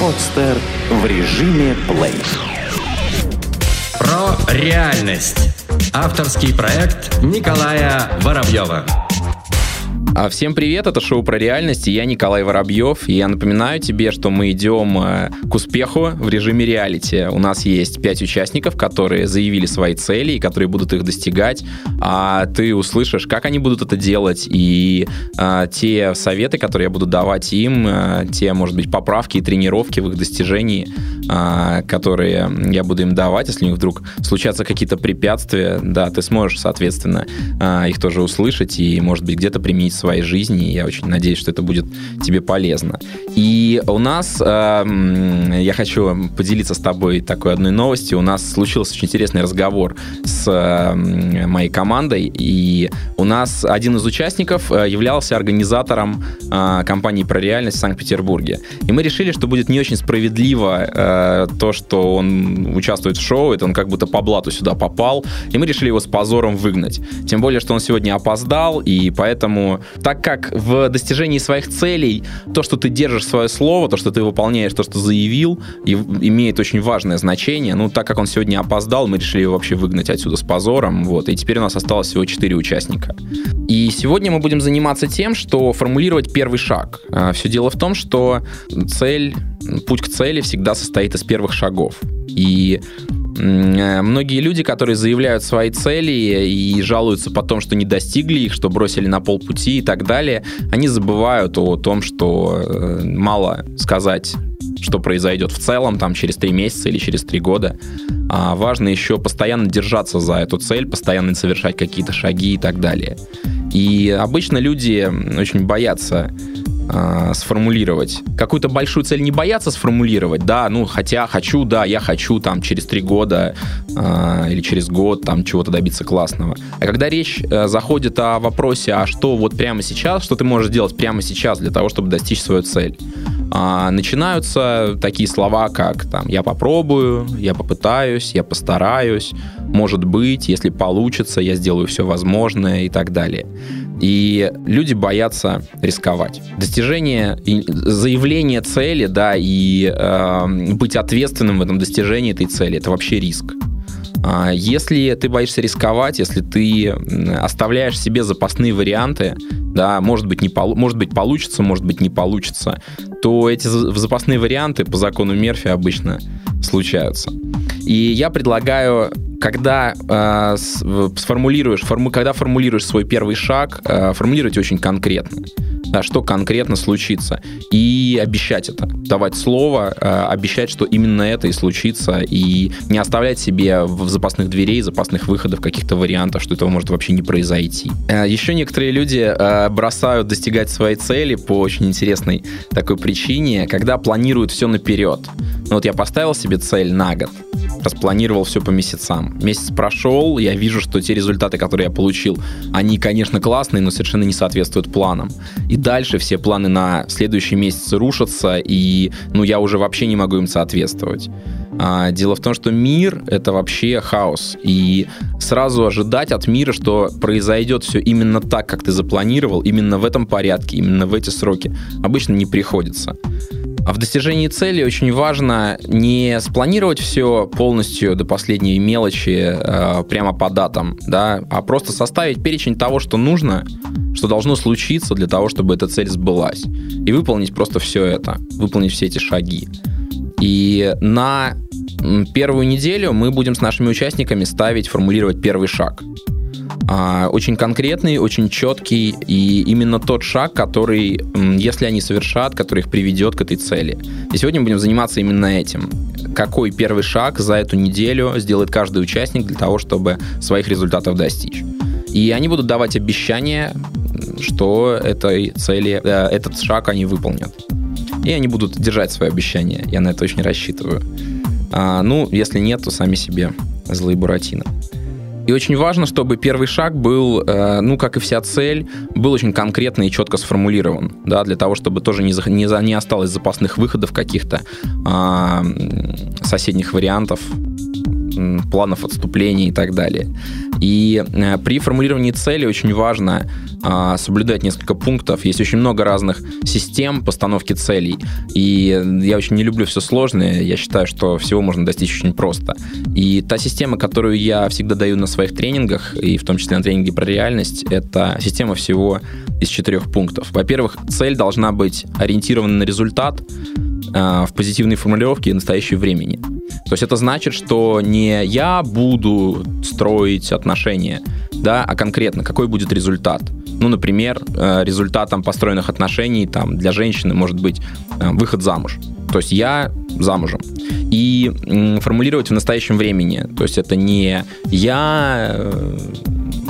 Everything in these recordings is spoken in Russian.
Подстер в режиме плей. Про реальность. Авторский проект Николая Воробьева. А, всем привет, это шоу про реальность, и я Николай Воробьев, и я напоминаю тебе, что мы идем э, к успеху в режиме реалити. У нас есть пять участников, которые заявили свои цели и которые будут их достигать, а ты услышишь, как они будут это делать, и а, те советы, которые я буду давать им, а, те, может быть, поправки и тренировки в их достижении, а, которые я буду им давать, если у них вдруг случатся какие-то препятствия, да, ты сможешь, соответственно, а, их тоже услышать и, может быть, где-то применить своей жизни. И я очень надеюсь, что это будет тебе полезно. И у нас, э, я хочу поделиться с тобой такой одной новостью. У нас случился очень интересный разговор с э, моей командой. И у нас один из участников э, являлся организатором э, компании про реальность в Санкт-Петербурге. И мы решили, что будет не очень справедливо э, то, что он участвует в шоу, это он как будто по блату сюда попал. И мы решили его с позором выгнать. Тем более, что он сегодня опоздал, и поэтому так как в достижении своих целей то, что ты держишь свое слово, то, что ты выполняешь то, что заявил, и, имеет очень важное значение. Ну, так как он сегодня опоздал, мы решили его вообще выгнать отсюда с позором. Вот, и теперь у нас осталось всего 4 участника. И сегодня мы будем заниматься тем, что формулировать первый шаг. А, Все дело в том, что цель, путь к цели всегда состоит из первых шагов. И многие люди, которые заявляют свои цели и жалуются потом, что не достигли их, что бросили на полпути и так далее, они забывают о том, что э, мало сказать что произойдет в целом, там, через три месяца или через три года. А важно еще постоянно держаться за эту цель, постоянно совершать какие-то шаги и так далее. И обычно люди очень боятся э, сформулировать. Какую-то большую цель не бояться сформулировать, да, ну, хотя хочу, да, я хочу там через три года э, или через год там чего-то добиться классного. А когда речь э, заходит о вопросе, а что вот прямо сейчас, что ты можешь делать прямо сейчас для того, чтобы достичь свою цель, э, начинаются такие слова, как там «я попробую», «я попытаюсь», «я постараюсь», «может быть», «если получится», «я сделаю все возможное» и так далее. И люди боятся рисковать. Достижение, заявление цели, да, и э, быть ответственным в этом достижении этой цели, это вообще риск. А если ты боишься рисковать, если ты оставляешь себе запасные варианты, да, может быть, не может быть получится, может быть не получится, то эти запасные варианты по закону Мерфи обычно случаются. И я предлагаю когда э, сформулируешь, форму, когда формулируешь свой первый шаг, э, формулировать очень конкретно. Да, что конкретно случится. И обещать это. Давать слово, э, обещать, что именно это и случится. И не оставлять себе в запасных дверей, запасных выходов каких-то вариантов, что этого может вообще не произойти. Э, еще некоторые люди э, бросают достигать своей цели по очень интересной такой причине, когда планируют все наперед. Ну вот я поставил себе цель на год распланировал все по месяцам. Месяц прошел, я вижу, что те результаты, которые я получил, они, конечно, классные, но совершенно не соответствуют планам. И дальше все планы на следующий месяц рушатся, и ну, я уже вообще не могу им соответствовать. А, дело в том, что мир — это вообще хаос. И сразу ожидать от мира, что произойдет все именно так, как ты запланировал, именно в этом порядке, именно в эти сроки, обычно не приходится. А в достижении цели очень важно не спланировать все полностью до последней мелочи э, прямо по датам, да, а просто составить перечень того, что нужно, что должно случиться для того, чтобы эта цель сбылась. И выполнить просто все это, выполнить все эти шаги. И на первую неделю мы будем с нашими участниками ставить, формулировать первый шаг очень конкретный, очень четкий, и именно тот шаг, который, если они совершат, который их приведет к этой цели. И сегодня мы будем заниматься именно этим. Какой первый шаг за эту неделю сделает каждый участник для того, чтобы своих результатов достичь. И они будут давать обещания, что этой цели, э, этот шаг они выполнят. И они будут держать свои обещания. Я на это очень рассчитываю. А, ну, если нет, то сами себе злые буратино. И очень важно, чтобы первый шаг был, э, ну, как и вся цель, был очень конкретно и четко сформулирован, да, для того, чтобы тоже не, за, не, за, не осталось запасных выходов каких-то, э, соседних вариантов планов отступления и так далее. И э, при формулировании цели очень важно а, соблюдать несколько пунктов. Есть очень много разных систем постановки целей. И я очень не люблю все сложное. Я считаю, что всего можно достичь очень просто. И та система, которую я всегда даю на своих тренингах, и в том числе на тренинге про реальность, это система всего из четырех пунктов. Во-первых, цель должна быть ориентирована на результат, в позитивной формулировке и настоящее времени. То есть это значит, что не я буду строить отношения, да, а конкретно какой будет результат. Ну, например, э, результатом построенных отношений там, для женщины может быть э, выход замуж. То есть я замужем. И формулировать в настоящем времени. То есть это не я э,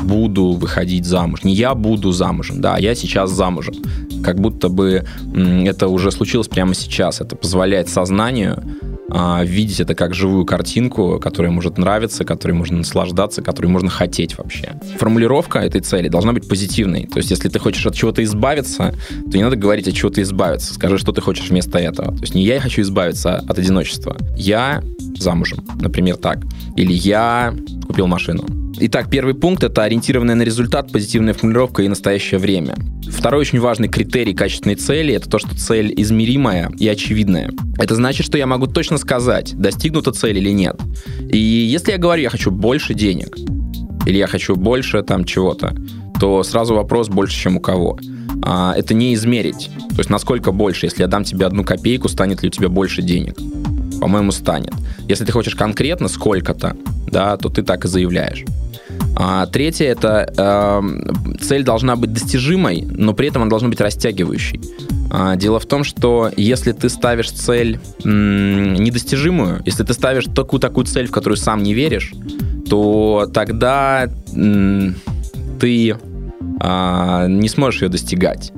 буду выходить замуж, не я буду замужем, да, а я сейчас замужем. Как будто бы это уже случилось прямо сейчас. Это позволяет сознанию а, видеть это как живую картинку, которая может нравиться, которой можно наслаждаться, которой можно хотеть вообще. Формулировка этой цели должна быть позитивной. То есть, если ты хочешь от чего-то избавиться, то не надо говорить, от чего ты избавиться. Скажи, что ты хочешь вместо этого. То есть, не я хочу избавиться от одиночества. Я замужем, например, так. Или я купил машину. Итак, первый пункт — это ориентированная на результат, позитивная формулировка и настоящее время. Второй очень важный критерий качественной цели — это то, что цель измеримая и очевидная. Это значит, что я могу точно сказать, достигнута цель или нет. И если я говорю, я хочу больше денег, или я хочу больше там чего-то, то сразу вопрос больше, чем у кого. А, это не измерить. То есть насколько больше, если я дам тебе одну копейку, станет ли у тебя больше денег? По-моему, станет. Если ты хочешь конкретно сколько-то, да, то ты так и заявляешь. А, третье это э, цель должна быть достижимой, но при этом она должна быть растягивающей. А, дело в том, что если ты ставишь цель м, недостижимую, если ты ставишь такую такую цель, в которую сам не веришь, то тогда м, ты а, не сможешь ее достигать.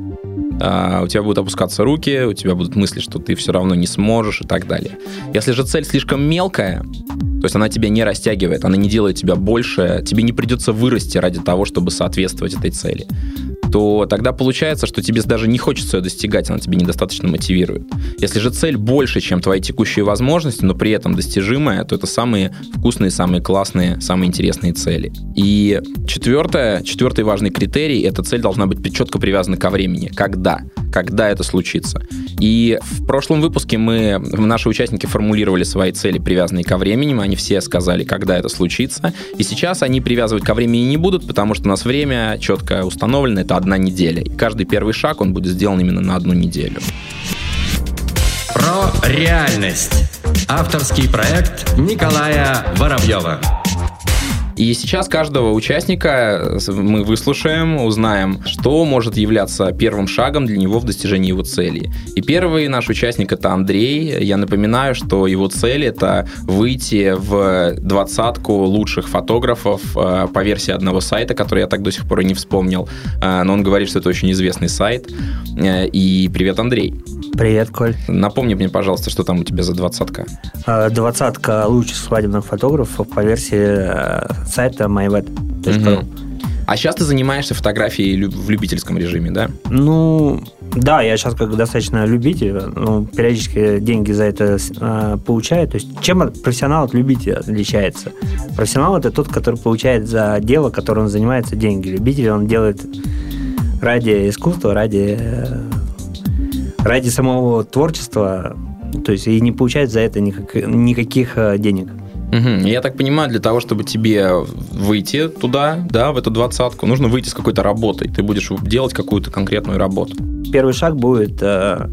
А, у тебя будут опускаться руки, у тебя будут мысли, что ты все равно не сможешь и так далее. Если же цель слишком мелкая, то есть она тебя не растягивает, она не делает тебя больше, тебе не придется вырасти ради того, чтобы соответствовать этой цели то тогда получается, что тебе даже не хочется ее достигать, она тебе недостаточно мотивирует. Если же цель больше, чем твои текущие возможности, но при этом достижимая, то это самые вкусные, самые классные, самые интересные цели. И четвертое, четвертый важный критерий, эта цель должна быть четко привязана ко времени. Когда? Когда это случится? И в прошлом выпуске мы, наши участники формулировали свои цели, привязанные ко времени. Они все сказали, когда это случится. И сейчас они привязывать ко времени не будут, потому что у нас время четко установлено, это одна неделя. И каждый первый шаг, он будет сделан именно на одну неделю. Про реальность. Авторский проект Николая Воробьева. И сейчас каждого участника мы выслушаем, узнаем, что может являться первым шагом для него в достижении его цели. И первый наш участник это Андрей. Я напоминаю, что его цель это выйти в двадцатку лучших фотографов э, по версии одного сайта, который я так до сих пор и не вспомнил. Э, но он говорит, что это очень известный сайт. Э, и привет, Андрей. Привет, Коль. Напомни мне, пожалуйста, что там у тебя за двадцатка. Двадцатка лучших свадебных фотографов по версии сайта myvet.ru. Угу. А сейчас ты занимаешься фотографией в любительском режиме, да? Ну, да, я сейчас как достаточно любитель, ну, периодически деньги за это э, получаю. То есть чем профессионал от любителя отличается? Профессионал это тот, который получает за дело, которым он занимается, деньги. Любитель он делает ради искусства, ради, ради самого творчества, то есть и не получает за это никак, никаких э, денег. Угу. Я так понимаю, для того, чтобы тебе выйти туда, да, в эту двадцатку, нужно выйти с какой-то работой. Ты будешь делать какую-то конкретную работу. Первый шаг будет, э,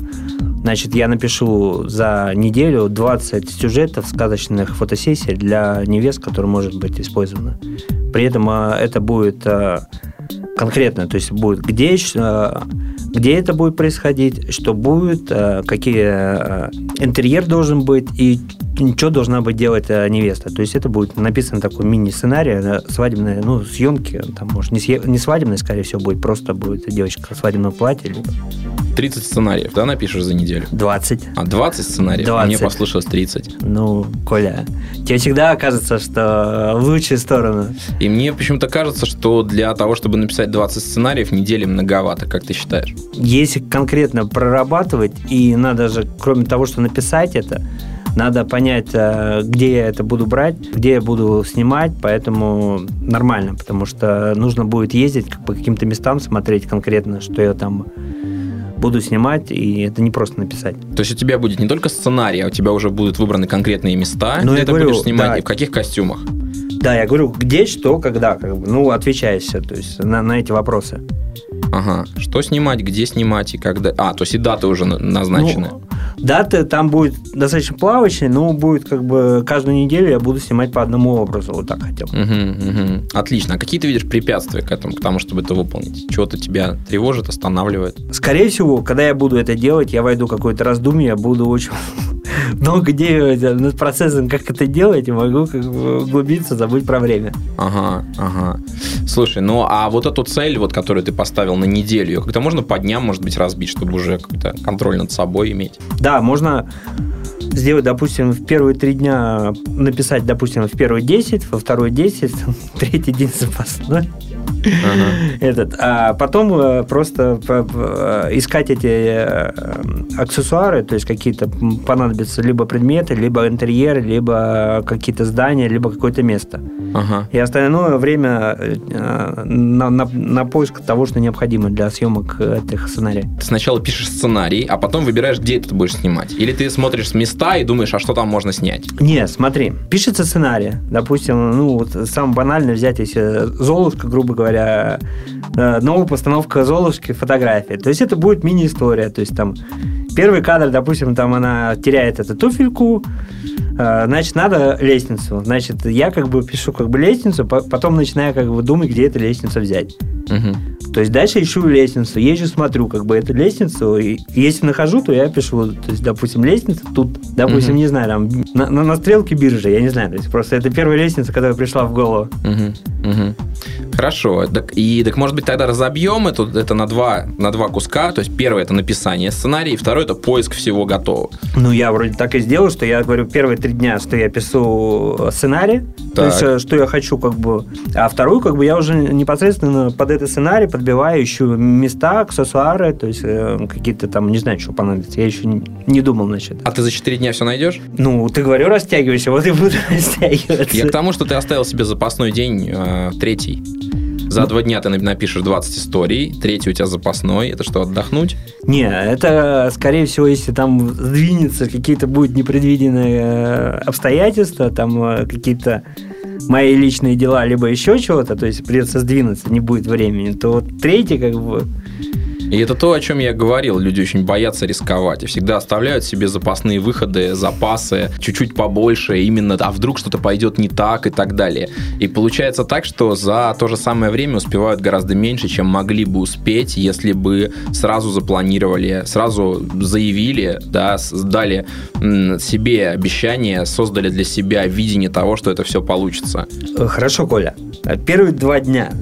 значит, я напишу за неделю 20 сюжетов сказочных фотосессий для невест, которые может быть использованы. При этом э, это будет э, конкретно, то есть будет где, где это будет происходить, что будет, какие интерьер должен быть и что должна быть делать э, невеста. То есть это будет написан такой мини-сценарий, э, свадебные, ну, съемки, там, может, не, съ... не свадебные, скорее всего, будет, просто будет девочка в свадебном платье. Либо... 30 сценариев, да, напишешь за неделю? 20. А, 20 сценариев? 20. Мне послышалось 30. Ну, Коля, тебе всегда кажется, что в лучшую сторону. И мне почему-то кажется, что для того, чтобы написать 20 сценариев, недели многовато, как ты считаешь? Если конкретно прорабатывать, и надо же, кроме того, что написать это, Надо понять, э, где я это буду брать, где я буду снимать, поэтому нормально, потому что нужно будет ездить по каким-то местам, смотреть конкретно, что я там буду снимать, и это не просто написать. То есть у тебя будет не только сценарий, а у тебя уже будут выбраны конкретные места, Ну, где ты говорю, будешь снимать, да. и в каких костюмах. Да, я говорю, где, что, когда, как бы, ну, отвечай все, то есть на, на эти вопросы. Ага. Что снимать, где снимать и когда. А, то есть и даты уже на- назначены. Ну, даты там будет достаточно плавочные, но будет как бы каждую неделю я буду снимать по одному образу, вот так хотел. Мгм, мгм. Отлично. А какие ты видишь препятствия к этому, к тому, чтобы это выполнить? Чего-то тебя тревожит, останавливает? Скорее всего, когда я буду это делать, я войду в какое-то раздумье, я буду очень много делать над процессом, как это делать, и могу как бы углубиться, забыть про время. Ага, ага. Слушай, ну а вот эту цель, вот, которую ты поставил на неделю, ее как-то можно по дням, может быть, разбить, чтобы уже как-то контроль над собой иметь? Да, можно сделать, допустим, в первые три дня написать, допустим, в первые 10, во второй 10, третий день запасной. Этот, а потом э, просто э, искать эти э, аксессуары, то есть какие-то понадобятся либо предметы, либо интерьер, либо какие-то здания, либо какое-то место. Ага. И остальное время на, на- на поиск того, что необходимо для съемок этих сценариев. Ты сначала пишешь сценарий, а потом выбираешь, где это ты будешь снимать. Или ты смотришь места и думаешь, а что там можно снять? Не, смотри, пишется сценарий. Допустим, ну, вот самое банальное взять, если Золушка, грубо говоря, э, новая постановка Золушки фотографии. То есть это будет мини-история. То есть там первый кадр, допустим, там она теряет эту туфельку, значит, надо лестницу. Значит, я как бы пишу как бы лестницу, по- потом начинаю как бы думать, где эту лестницу взять. Мгм. То есть дальше ищу лестницу, езжу, смотрю как бы эту лестницу, и если нахожу, то я пишу, то есть, допустим, лестница тут, допустим, Мгм. не знаю, там, на, на- на стрелке биржи, я не знаю, то есть просто это первая лестница, которая пришла в голову. Мгм, мгм. Хорошо. Так, и так может быть тогда разобьем это, это на, два, на два куска. То есть первое это написание сценария, второе это поиск всего готового. Ну, я вроде так и сделал, что я говорю, первые три дня, что я пишу сценарий, то Так. есть, э, что я хочу, как бы, а вторую, как бы, я уже непосредственно под этот сценарий подбиваю, ищу места, аксессуары, то есть, э, какие-то там, не знаю, что понадобится, я еще не, думал, насчет. А ты за 4 дня все найдешь? Ну, ты говорю, растягивайся, вот и буду растягиваться. Я к тому, что ты оставил себе запасной день э, третий. За два дня ты напишешь 20 историй, третий у тебя запасной. Это что, отдохнуть? Не, это, скорее всего, если там сдвинется, какие-то будут непредвиденные э, обстоятельства, там э, какие-то мои личные дела, либо еще чего-то, то есть придется сдвинуться, не будет времени, то вот третий, как бы, И это то, о чем я говорил. Люди очень боятся рисковать и всегда оставляют себе запасные выходы, запасы, чуть-чуть побольше, именно, а вдруг что-то пойдет не так и так далее. И получается так, что за то же самое время успевают гораздо меньше, чем могли бы успеть, если бы сразу запланировали, сразу заявили, да, дали себе обещание, создали для себя видение того, что это все получится. хорошо, Коля, первые два дня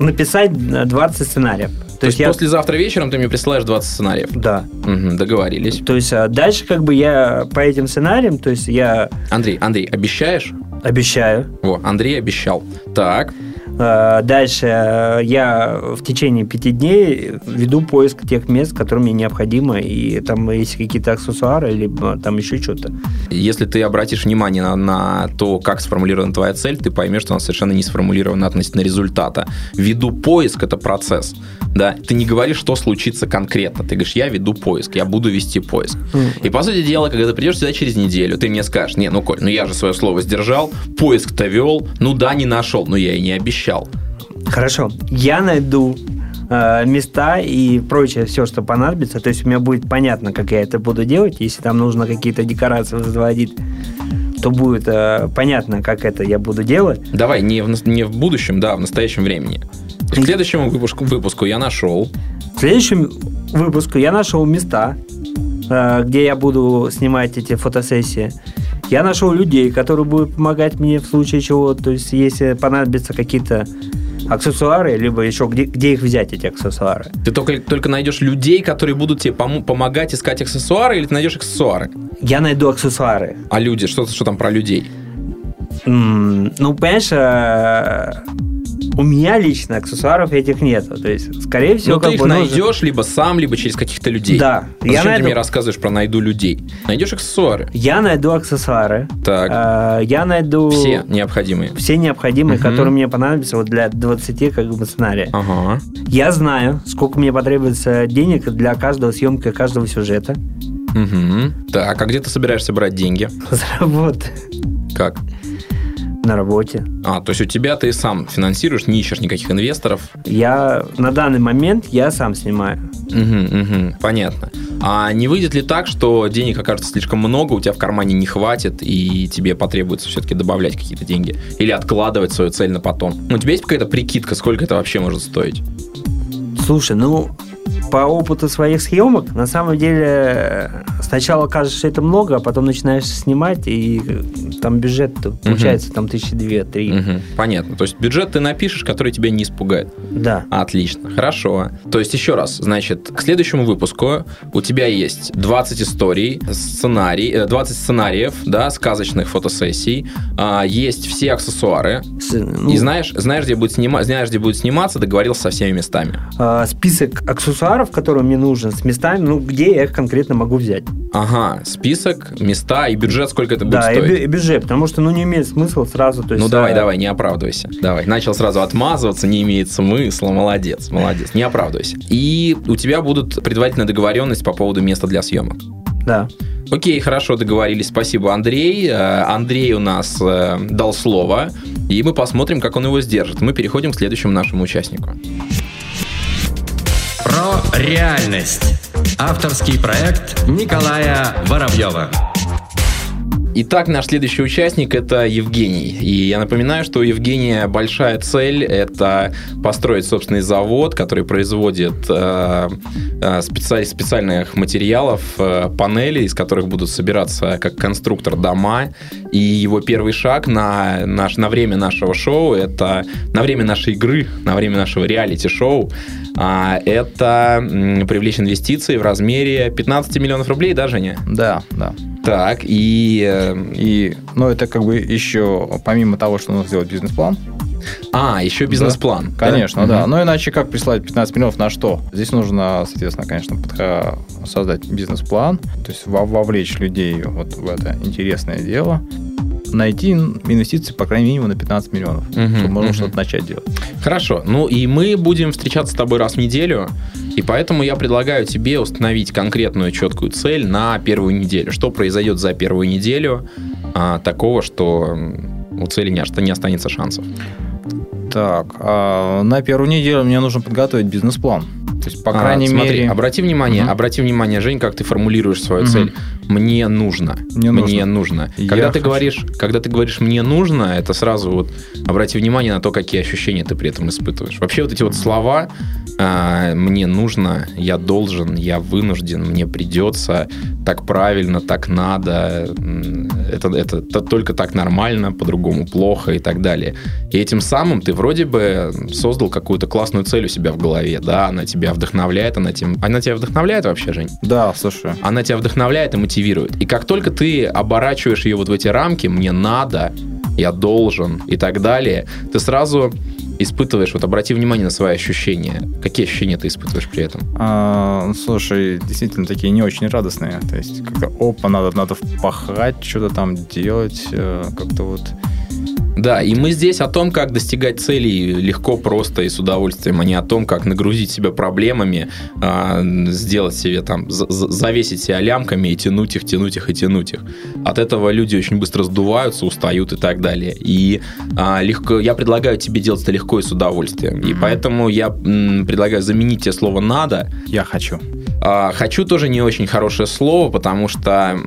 написать э, 20 сценариев. То, есть я... послезавтра вечером ты мне присылаешь 20 сценариев. Да. Мгм, договорились. То есть а дальше как бы я по этим сценариям, то есть я Андрей, Андрей, обещаешь? Обещаю, Во, Андрей обещал. Так, Э, Дальше э, я в течение пяти дней веду поиск тех мест, которые мне необходимо, и там есть какие-то аксессуары, либо там еще что-то. если ты обратишь внимание на, на то, как сформулирована твоя цель, ты поймешь, что она совершенно не сформулирована относительно результата. Веду поиск – это процесс. Да? Ты не говоришь, что случится конкретно. Ты говоришь, я веду поиск, я буду вести поиск. И, по сути дела, когда ты придешь сюда через неделю, ты мне скажешь, не, ну, Коль, ну я же свое слово сдержал, поиск-то вел, ну да, не нашел, но я и не обещал. Хорошо, я найду э, места и прочее, все, что понадобится. То есть у меня будет понятно, как я это буду делать. Если там нужно какие-то декорации возводить, то будет э, понятно, как это я буду делать. Давай, не в, не в будущем, да, а в настоящем времени. К следующему выпуску, выпуску я нашел. В следующем выпуске я нашел места, э, где я буду снимать эти фотосессии. Я нашел людей, которые будут помогать мне в случае чего. То есть, если понадобятся какие-то аксессуары, либо еще где, где их взять, эти аксессуары. Ты только, только найдешь людей, которые будут тебе пом- помогать искать аксессуары, или ты найдешь аксессуары? Я найду аксессуары. А люди, что, что там про людей? М, Ну, понимаешь, э, у меня лично аксессуаров этих нет. То есть, скорее всего, ну, ты их нужно- найдешь либо сам, либо через каких-то людей. Да. А Я Зачем ты найду- мне рассказываешь про найду людей? Найдешь аксессуары. Я найду аксессуары. Так. А, я найду Все необходимые. все необходимые, Мгм. которые мне понадобятся вот для 20 как бы сценария. Ага. Я знаю, сколько мне потребуется денег для каждого съемка каждого сюжета. Мгм. Так, а где ты собираешься брать деньги? За работу Как? На работе. А, то есть у тебя ты сам финансируешь, не ищешь никаких инвесторов. Я на данный момент я сам снимаю. Мгм, мгм, понятно. А не выйдет ли так, что денег окажется слишком много, у тебя в кармане не хватит, и тебе потребуется все-таки добавлять какие-то деньги? Или откладывать свою цель на потом? Ну, у тебя есть какая-то прикидка, сколько это вообще может стоить? Слушай, ну по опыту своих съемок, на самом деле, э, сначала кажется, что это много, а потом начинаешь снимать, и э, там бюджет получается там тысячи две-три. Мгм, понятно. То есть бюджет ты напишешь, который тебя не испугает. Да. Отлично, хорошо. То есть еще раз, значит, к следующему выпуску у тебя есть 20 историй, сценарий, э, 20 сценариев, да, сказочных фотосессий, а, есть все аксессуары, С- ну, и знаешь, знаешь, где будет снима, знаешь, где будет сниматься, договорился со всеми местами. а, список аксессуаров, который мне нужен, с местами, ну, где я их конкретно могу взять. Ага, список, места и бюджет, сколько это будет да, и, стоить. бю- и бюджет, потому что, ну, не имеет смысла сразу, то есть... Ну давай, а, давай, не оправдывайся. Давай. Начал сразу отмазываться, не имеет смысла. Молодец, молодец. Не оправдывайся. И у тебя будут предварительная договоренность по поводу места для съемок. Да. Окей, хорошо, договорились. Спасибо, Андрей. Э, Андрей у нас э, дал слово, и мы посмотрим, как он его сдержит. Мы переходим к следующему нашему участнику. Про реальность. Авторский проект Николая Воробьева. Итак, наш следующий участник это Евгений. И я напоминаю, что у Евгения большая цель это построить собственный завод, который производит э, э, специ- специальных материалов, э, панели, из которых будут собираться как конструктор дома. И его первый шаг на, наш, на время нашего шоу, это на время нашей игры, на время нашего реалити-шоу, это м, привлечь инвестиции в размере 15 миллионов рублей, да, Женя? Да, да. Так, и... э, И, ну, это как бы еще, помимо того, что нужно сделать бизнес-план, А, еще бизнес-план. да? Конечно, да. Мгм. Но иначе как прислать 15 миллионов на что? Здесь нужно, соответственно, конечно, создать бизнес-план, то есть во- вовлечь людей вот в это интересное дело, найти инвестиции, по крайней мере, на 15 миллионов, Мгм, чтобы можно мгм. что-то начать делать. Хорошо. Ну и мы будем встречаться с тобой раз в неделю, и поэтому я предлагаю тебе установить конкретную четкую цель на первую неделю. Что произойдет за первую неделю а, такого, что у цели не, не останется шансов? Так, а на первую неделю мне нужно подготовить бизнес-план. То есть, по А, крайней смотри, мере... обрати внимание, Мгм. обрати внимание, Жень, как ты формулируешь свою Мгм. цель. Мне нужно. Мне Мне нужно. нужно. Я Когда ты хочу. говоришь, когда ты говоришь мне нужно, это сразу вот обрати внимание на то, какие ощущения ты при этом испытываешь. Вообще вот эти вот слова а, мне нужно, я должен, я вынужден, мне придется, так правильно, так надо, это, это, это только так нормально, по-другому плохо и так далее. И этим самым ты вроде бы создал какую-то классную цель у себя в голове, да, она тебя вдохновляет, она, тем, она тебя вдохновляет вообще, Жень? Да, слушай. она тебя вдохновляет и мотивирует. И как только ты оборачиваешь ее вот в эти рамки, мне надо, я должен и так далее, ты сразу испытываешь, вот обрати внимание на свои ощущения. Какие ощущения ты испытываешь при этом? А, слушай, действительно такие не очень радостные. То есть, как-то опа, надо, надо впахать, что-то там делать, э, как-то вот. Да, и мы здесь о том, как достигать целей легко, просто и с удовольствием, а не о том, как нагрузить себя проблемами, а, сделать себе там, за- за- завесить себя лямками и тянуть их, тянуть их и тянуть их. От этого люди очень быстро сдуваются, устают и так далее. И а, легко, я предлагаю тебе делать это легко и с удовольствием. И поэтому я предлагаю заменить тебе слово «надо» Я хочу. А, Хочу тоже не очень хорошее слово, потому что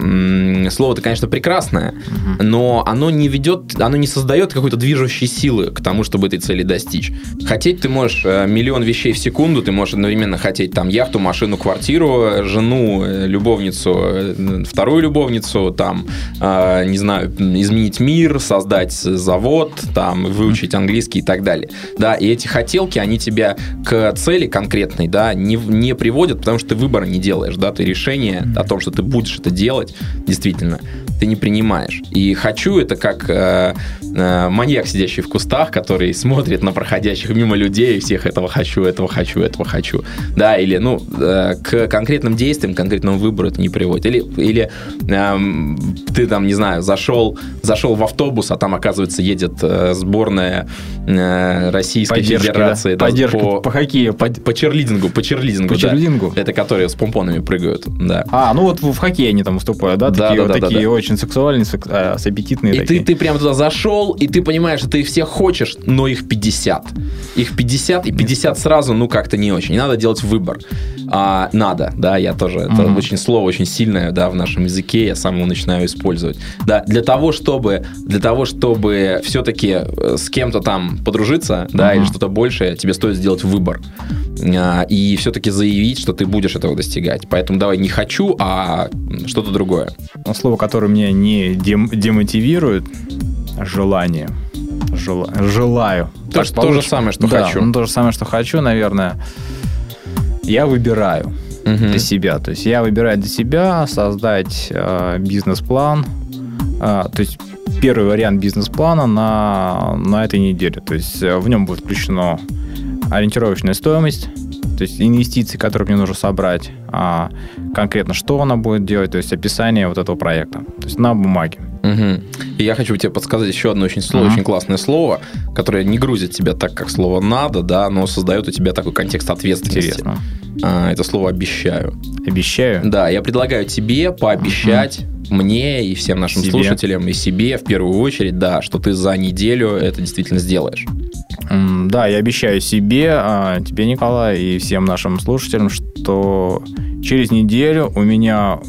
слово-то, конечно, прекрасное, но оно не ведет, оно не создает какой-то движущей силы к тому, чтобы этой цели достичь. Хотеть ты можешь э, миллион вещей в секунду, ты можешь одновременно хотеть там яхту, машину, квартиру, э, жену, э, любовницу, вторую любовницу, там, не знаю, изменить мир, создать завод, там, выучить английский и так далее. Да, и эти хотелки, они тебя к цели конкретной, да, не, не приводят, потому что ты выбора не делаешь, да, ты решение о том, что ты будешь это делать, действительно, ты не принимаешь. И хочу это как э, э, маньяк, сидящий в кустах, который смотрит на проходящих мимо людей, и всех этого хочу, этого хочу, этого хочу. Да, или, ну, э, к конкретным действиям, к конкретному выбору это не приводит. Или, или эм, ты там, не знаю, зашел, зашел в автобус, а там, оказывается, едет э, сборная э, Российской Поддержка, Федерации. да. да, Поддержка по, по хоккею. по, по черлидингу, по черлидингу, По да. черлидингу? Это которые с помпонами прыгают, да. А, ну вот в, хоккее они там выступают, да? Да, такие да, вот да, да, такие да. очень сексуальные, сек- а, с аппетитные И ты, такие. ты прям туда зашел, и ты понимаешь, что ты их всех хочешь, но их 50. Их 50, и 50 сразу, ну, как-то не очень. И надо делать выбор. А, надо, да, я тоже. Это Мгм. очень слово очень сильное, да, в нашем языке, я сам его начинаю использовать. Да, для того, чтобы, для того, чтобы все-таки с кем-то там подружиться, да, Мгм. или что-то большее, тебе стоит сделать выбор. А, и все-таки заявить, что ты будешь этого достигать. Поэтому давай не хочу, а что-то другое. Слово, которое меня не дем- демотивирует, желание. Жела- Желаю. То, Так то же самое, что Да, хочу. ну, то же самое, что хочу, наверное. Я выбираю Мгм. для себя. То есть я выбираю для себя создать э, бизнес-план. А, то есть первый вариант бизнес-плана на, на этой неделе. То есть э, в нем будет включено ориентировочная стоимость, то есть инвестиции, которые мне нужно собрать, а конкретно что она будет делать, то есть описание вот этого проекта, то есть на бумаге. Мгм. И я хочу тебе подсказать еще одно очень слово, Ага. очень классное слово, которое не грузит тебя так, как слово надо, да, но создает у тебя такой контекст ответственности. Интересно. А, это слово обещаю. Обещаю. Да, я предлагаю тебе пообещать мне и всем нашим Себе. слушателям и себе в первую очередь, да, что ты за неделю это действительно сделаешь. Да, я обещаю себе, а, тебе, Николай, и всем нашим слушателям, что через неделю у меня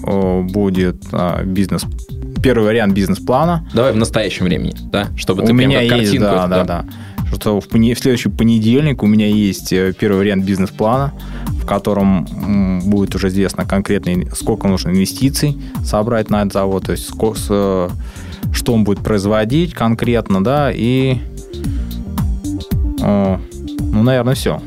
будет а, бизнес, первый вариант бизнес-плана. Давай в настоящем времени, да, чтобы у ты прям меня как есть, картинку. да, да, да. Что в, в следующий понедельник у меня есть э, первый вариант бизнес-плана, в котором будет уже известно конкретно, сколько нужно инвестиций собрать на этот завод, то есть ско- с, э, что он будет производить конкретно, да, и ну, наверное, все.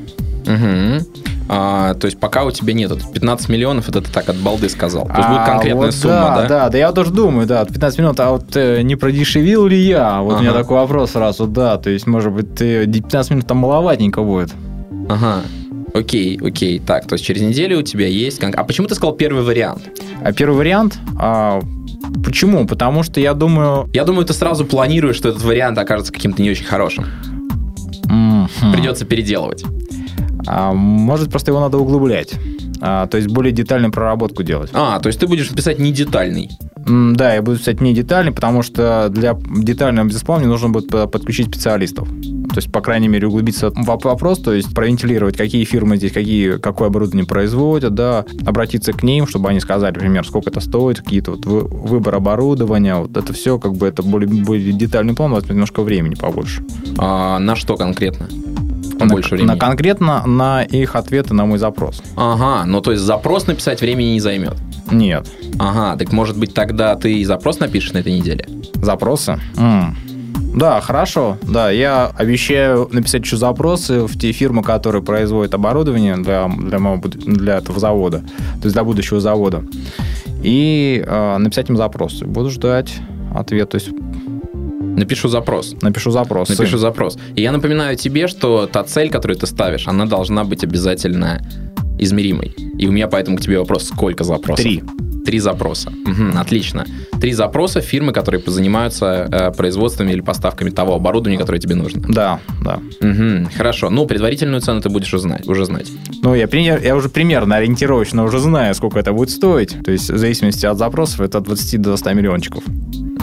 Мгм. А, то есть пока у тебя нет, это 15 миллионов, это ты так от балды сказал. То есть будет конкретная сумма, да, да? Да, да, я тоже думаю, да, 15 минут, а вот э, не продешевил ли я? Вот у меня Ага. такой вопрос сразу, да, то есть, может быть, э, 15 минут там маловатненько будет. Ага. Окей, окей. Так, то есть через неделю у тебя есть... А почему ты сказал первый вариант? А первый вариант, а, почему? Потому что я думаю... Я думаю, ты сразу планируешь, что этот вариант окажется каким-то не очень хорошим. Хм, Придется переделывать. а, может, просто его надо углублять. А, то есть более детальную проработку делать. А, то есть ты будешь писать не детальный. М, Да, я буду писать не детальный, потому что для детального бизнес-плана мне нужно будет по- подключить специалистов. То есть, по крайней мере, углубиться в воп- вопрос, то есть провентилировать, какие фирмы здесь, какие, какое оборудование производят, да, обратиться к ним, чтобы они сказали, например, сколько это стоит, какие-то вот вы- выбор оборудования, вот это все, как бы это более, более детальный план, возьмет немножко времени побольше. А на что конкретно? на, Больше времени. на конкретно на их ответы на мой запрос. Ага, ну то есть запрос написать времени не займет. Нет. Ага, так может быть тогда ты и запрос напишешь на этой неделе? Запросы? М. Да, хорошо. Да, я обещаю написать еще запросы в те фирмы, которые производят оборудование для, для, моего для этого завода, то есть для будущего завода. И э, написать им запросы. Буду ждать ответ. То есть Напишу запрос. напишу запрос. Напишу запрос. И я напоминаю тебе, что та цель, которую ты ставишь, она должна быть обязательно измеримой. И у меня поэтому к тебе вопрос, сколько запросов? Три. Три запроса. Мгм, отлично. Три запроса фирмы, которые занимаются э, производством или поставками того оборудования, которое тебе нужно. Да, да. Мгм, хорошо. Ну, предварительную цену ты будешь узнать, уже знать. Ну, я, пример, я уже примерно ориентировочно уже знаю, сколько это будет стоить. То есть, в зависимости от запросов, это от 20 до 100 миллиончиков.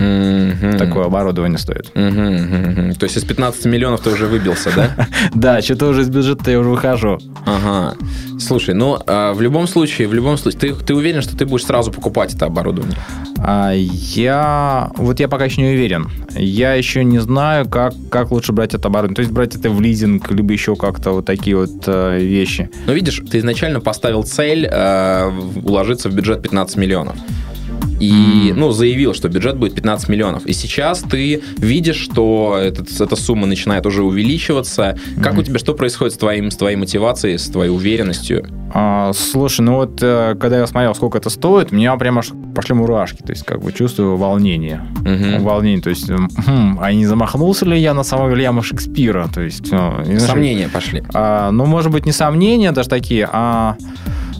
Мгм. Такое оборудование стоит. Мгм, мгм. То есть из 15 миллионов ты уже выбился, да? Да, что-то уже из бюджета я уже выхожу. Ага. Слушай, ну, а, в любом случае, в любом случае, ты, ты уверен, что ты будешь сразу покупать это оборудование? А, я... Вот я пока еще не уверен. Я еще не знаю, как, как лучше брать это оборудование. То есть брать это в лизинг, либо еще как-то вот такие вот э, вещи. Ну, видишь, ты изначально поставил цель э, уложиться в бюджет 15 миллионов. И, ну, заявил, что бюджет будет 15 миллионов. И сейчас ты видишь, что этот- эта сумма начинает уже увеличиваться. Как Мгм. у тебя, что происходит с, твоим, с твоей мотивацией, с твоей уверенностью? А, слушай, ну вот э, когда я смотрел, сколько это стоит, у меня прямо аж пошли мурашки. То есть, как бы чувствую волнение. Мгм. Волнение. То есть, хм, а не замахнулся ли я на самого Вильяма Шекспира? То есть, ну, Сомнения пошли. А, ну, может быть, не сомнения даже такие, а,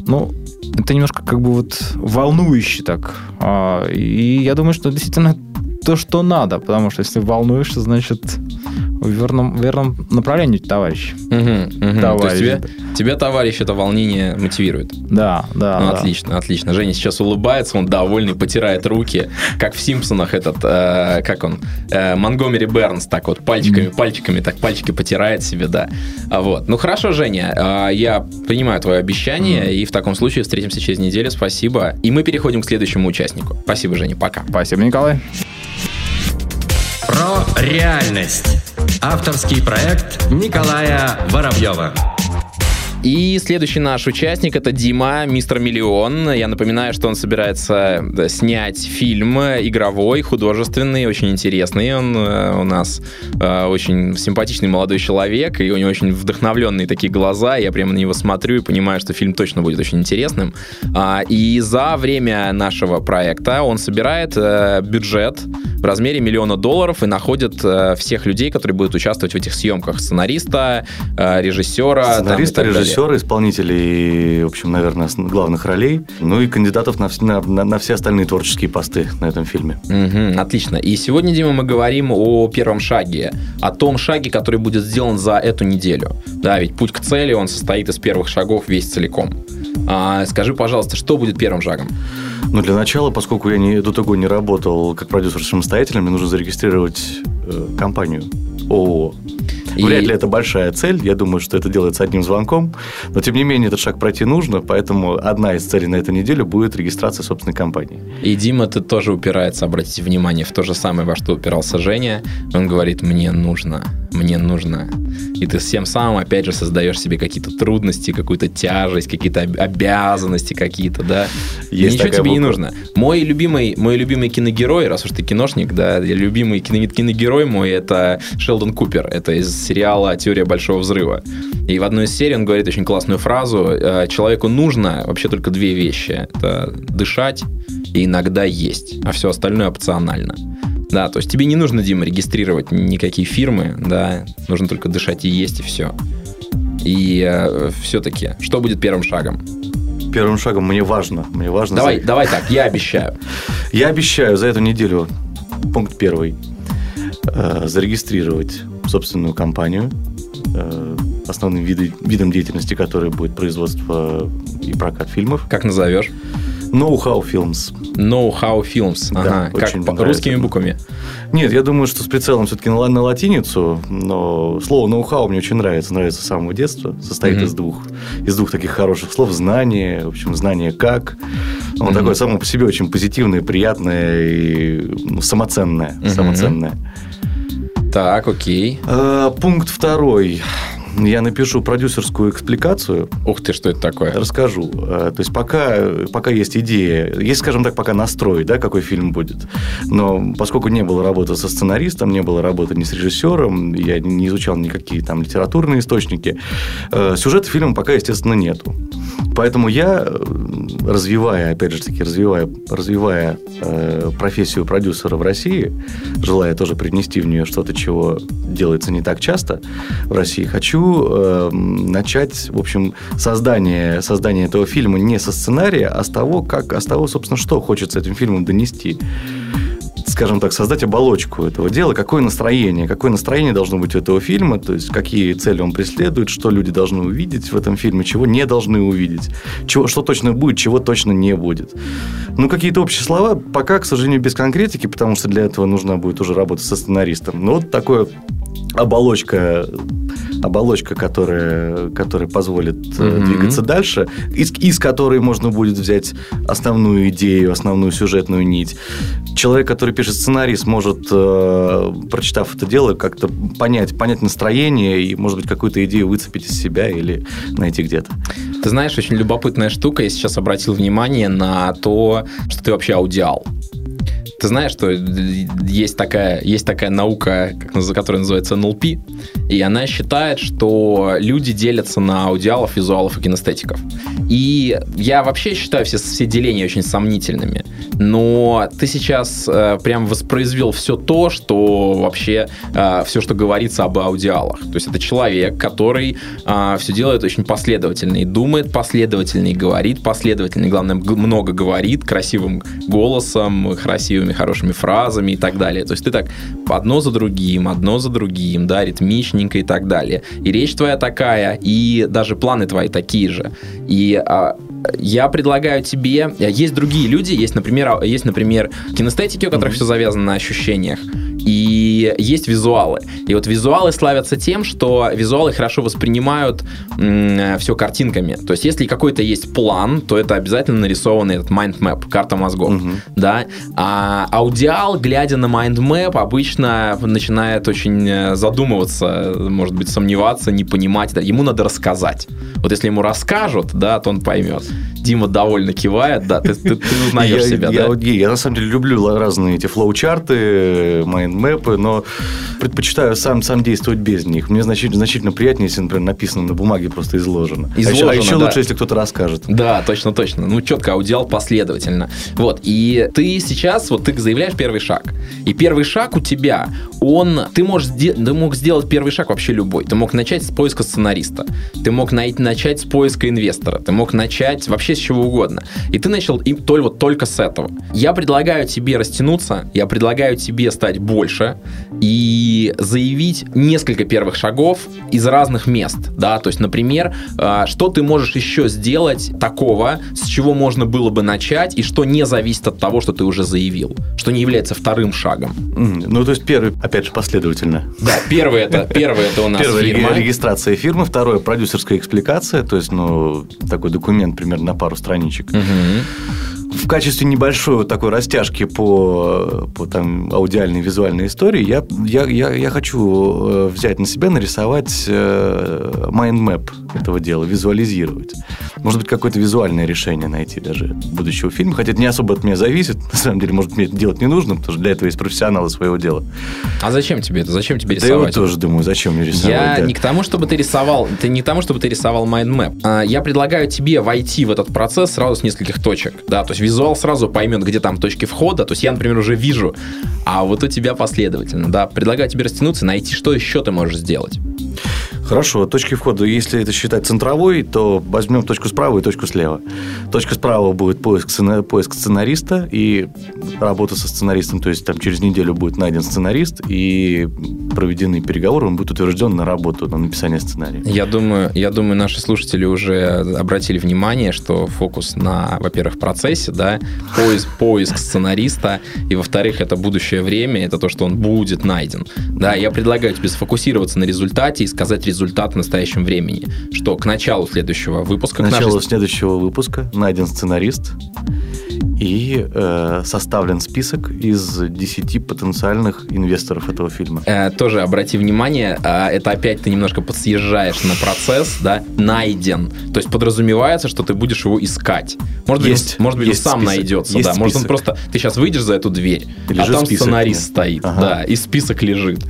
ну, это немножко как бы вот волнующе так. А, и я думаю, что действительно то, что надо, потому что если волнуешься, значит, в верном, в верном направлении, товарищ. Мгм. То Товарищ, есть тебя, тебя, товарищ, это волнение мотивирует. Да, да, Ну, да. отлично, отлично. Женя сейчас улыбается, он довольный, потирает руки, как в Симпсонах этот, э, как он, э, Монгомери Бернс, так вот пальчиками, пальчиками, так пальчики потирает себе, да. А вот. Ну хорошо, Женя, а, я принимаю твое обещание, и в таком случае встретимся через неделю. Спасибо. И мы переходим к следующему участнику. Спасибо, Женя, пока. Спасибо, Николай. Про реальность. Авторский проект Николая Воробьева. И следующий наш участник это Дима, мистер Миллион. Я напоминаю, что он собирается снять фильм игровой, художественный, очень интересный. Он э, у нас э, очень симпатичный молодой человек, и у него очень вдохновленные такие глаза. Я прямо на него смотрю и понимаю, что фильм точно будет очень интересным. А, и за время нашего проекта он собирает э, бюджет в размере миллиона долларов и находит э, всех людей, которые будут участвовать в этих съемках. Сценариста, э, режиссера. там, и Сценаристы, так далее. режиссеры, исполнители, в общем, наверное, главных ролей. Ну и кандидатов на, на, на- на все остальные творческие посты на этом фильме. Мгм, отлично. И сегодня, Дима, мы говорим о первом шаге, о том шаге, который будет сделан за эту неделю. Да, ведь путь к цели, он состоит из первых шагов весь целиком. А, скажи, пожалуйста, что будет первым шагом? Но для начала, поскольку я не, до того не работал как продюсер самостоятельно, мне нужно зарегистрировать э, компанию ООО. И- Вряд ли это большая цель. Я думаю, что это делается одним звонком. Но, тем не менее, этот шаг пройти нужно. Поэтому одна из целей на эту неделю будет регистрация собственной компании. И Дима тут тоже упирается, обратите внимание, в то же самое, во что упирался Женя. Он говорит, мне нужно, мне нужно. И ты всем самым, опять же, создаешь себе какие-то трудности, какую-то тяжесть, какие-то об- обязанности какие-то, да. Есть Ничего тебе не буква. нужно. Мой любимый, мой любимый киногерой, раз уж ты киношник, да, любимый кино- киногерой мой это Шелдон Купер. Это из сериала «Теория большого взрыва». И в одной из серий он говорит очень классную фразу. э, Человеку нужно вообще только две вещи. Это дышать и иногда есть, а все остальное опционально. Да, то есть тебе не нужно, Дима, регистрировать никакие фирмы, да, нужно только дышать и есть, и все. И все-таки, что будет первым шагом? Первым шагом мне важно. Мне важно Давай, за- давай так, я обещаю. Я обещаю за эту неделю, пункт первый, э, зарегистрировать собственную компанию, э, основным виды- видом деятельности которой будет производство и прокат фильмов. Как назовешь? Know-how Films. Know-how Films. Да, Ага, очень как по- русскими буквами. Нет, я думаю, что с прицелом все-таки на, на латиницу, но слово ноу-хау мне очень нравится, нравится с самого детства. Состоит Мгм. из двух, из двух таких хороших слов. Знание, в общем, знание как. Он Мгм. такое само по себе очень позитивное, приятное и ну, самоценное. Мгм. самоценное. Так, окей. Э, Пункт второй. Я напишу продюсерскую экспликацию, Ух ты, что это такое? расскажу. Э, То есть пока, пока есть идея, есть, скажем так, пока настрой, да, какой фильм будет. Но поскольку не было работы со сценаристом, не было работы ни с режиссером, я не изучал никакие там литературные источники, э, сюжета фильма пока, естественно, нету. Поэтому я, э, развивая, опять же таки, развивая, развивая э, профессию продюсера в России, желая тоже принести в нее что-то, чего делается не так часто в России, хочу э, начать, в общем, создание, создание этого фильма не со сценария, а с того, как, а с того, собственно, что хочется этим фильмом донести. Скажем так, создать оболочку этого дела, какое настроение, какое настроение должно быть у этого фильма, то есть какие цели он преследует, что люди должны увидеть в этом фильме, чего не должны увидеть, чего, что точно будет, чего точно не будет. Ну, какие-то общие слова, пока, к сожалению, без конкретики, потому что для этого нужна будет уже работа со сценаристом. Но вот такое оболочка оболочка, которая, которая позволит Мгм. двигаться дальше, из, из которой можно будет взять основную идею, основную сюжетную нить. Человек, который пишет сценарий, сможет, э, прочитав это дело, как-то понять, понять настроение и, может быть, какую-то идею выцепить из себя или найти где-то. Ты знаешь, очень любопытная штука. Я сейчас обратил внимание на то, что ты вообще аудиал. Ты знаешь, что есть такая, есть такая наука, которая называется НЛП, и она считает, что люди делятся на аудиалов, визуалов и кинестетиков. И я вообще считаю все, все деления очень сомнительными. Но ты сейчас э, прям воспроизвел все то, что вообще, э, все, что говорится об аудиалах. То есть это человек, который все делает очень последовательно и думает последовательно, и говорит последовательно, и, главное, много говорит красивым голосом, красивыми, хорошими фразами и так далее. То есть ты так одно за другим, одно за другим, да, ритмичненько и так далее. И речь твоя такая, и даже планы твои такие же. И а, я предлагаю тебе... Есть другие люди, есть, например, а, есть, например кинестетики, у которых все завязано на ощущениях, и есть визуалы. И вот визуалы славятся тем, что визуалы хорошо воспринимают все картинками. То есть, если какой-то есть план, то это обязательно нарисованный этот mind map, карта мозгов. Мгм. Да? А аудиал, глядя на mind map, обычно начинает очень э, задумываться, может быть, сомневаться, не понимать. Ему надо рассказать. Вот если ему расскажут, да, то он поймет. Дима довольно кивает, да, ты, ты- ты узнаешь я, себя, я, да? гей. Я, на самом деле люблю разные эти флоу-чарты, майндмэпы, но предпочитаю сам, сам действовать без них. Мне значительно, значительно приятнее, если, например, написано на бумаге, просто изложено. а еще, а Изложено, еще да. лучше, если кто-то расскажет. Да, точно, точно. Ну, четко аудиал последовательно. Вот, и ты сейчас, вот ты заявляешь первый шаг. И первый шаг у тебя, он, ты можешь, ты мог сделать первый шаг вообще любой. Ты мог начать с поиска сценариста. Ты мог най- начать с поиска инвестора. Ты мог начать вообще с чего угодно. И ты начал им только, вот только с этого. Я предлагаю тебе растянуться, я предлагаю тебе стать больше и заявить несколько первых шагов из разных мест, да, то есть, например, а, что ты можешь еще сделать такого, с чего можно было бы начать и что не зависит от того, что ты уже заявил, что не является вторым шагом. Ну, то есть первый, опять же, последовательно. Да, первый это, первый это у нас Первое фирма. реги- регистрация фирмы, второе продюсерская экспликация, то есть, ну, такой документ примерно на пару страничек. Мгм. В качестве небольшой вот такой растяжки по, по там, аудиальной визуальной истории я, я, я, я хочу э, взять на себя, нарисовать э, mindmap этого дела, визуализировать. Может быть, какое-то визуальное решение найти даже будущего фильма. Хотя это не особо от меня зависит. На самом деле, может, мне это делать не нужно, потому что для этого есть профессионалы своего дела. А зачем тебе это? Зачем тебе Да я вот рисовать? тоже думаю, зачем мне рисовать. Я да. не к тому, чтобы ты рисовал, ты не к тому, чтобы ты рисовал mindmap. А, Я предлагаю тебе войти в этот процесс сразу с нескольких точек, да, то есть визуал сразу поймет, где там точки входа, то есть я, например, уже вижу, а вот у тебя последовательно, да. Предлагаю тебе растянуться, найти, что еще ты можешь сделать. Хорошо, точки входа, если это считать центровой, то возьмем точку справа и точку слева. Точка справа будет поиск, поиск сценариста и работа со сценаристом, то есть там через неделю будет найден сценарист и проведены переговоры, он будет утвержден на работу, на написание сценария. Я думаю, я думаю, наши слушатели уже обратили внимание, что фокус на, во-первых, процессе, да, поиск, поиск сценариста, и, во-вторых, это будущее время, это то, что он будет найден. Да, я предлагаю тебе сфокусироваться на результате и сказать результат в настоящем времени, что к началу следующего выпуска, К к нашей началу следующего выпуска найден сценарист и э, составлен список из 10 потенциальных инвесторов этого фильма. Э, тоже обрати внимание, а, это опять ты немножко подсъезжаешь на процесс, да, найден. То есть подразумевается, что ты будешь его искать. Может быть, Есть, он, может быть, он сам список, найдется, да. Может, он список. просто. Ты сейчас выйдешь за эту дверь, И а лежит там список, сценарист нет. стоит, Ага. да, и список лежит.